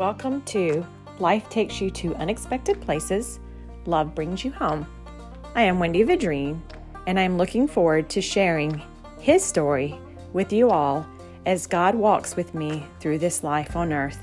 Welcome to Life Takes You to Unexpected Places, Love Brings You Home. I am Wendy Vidrine, and I'm looking forward to sharing His story with you all as God walks with me through this life on earth.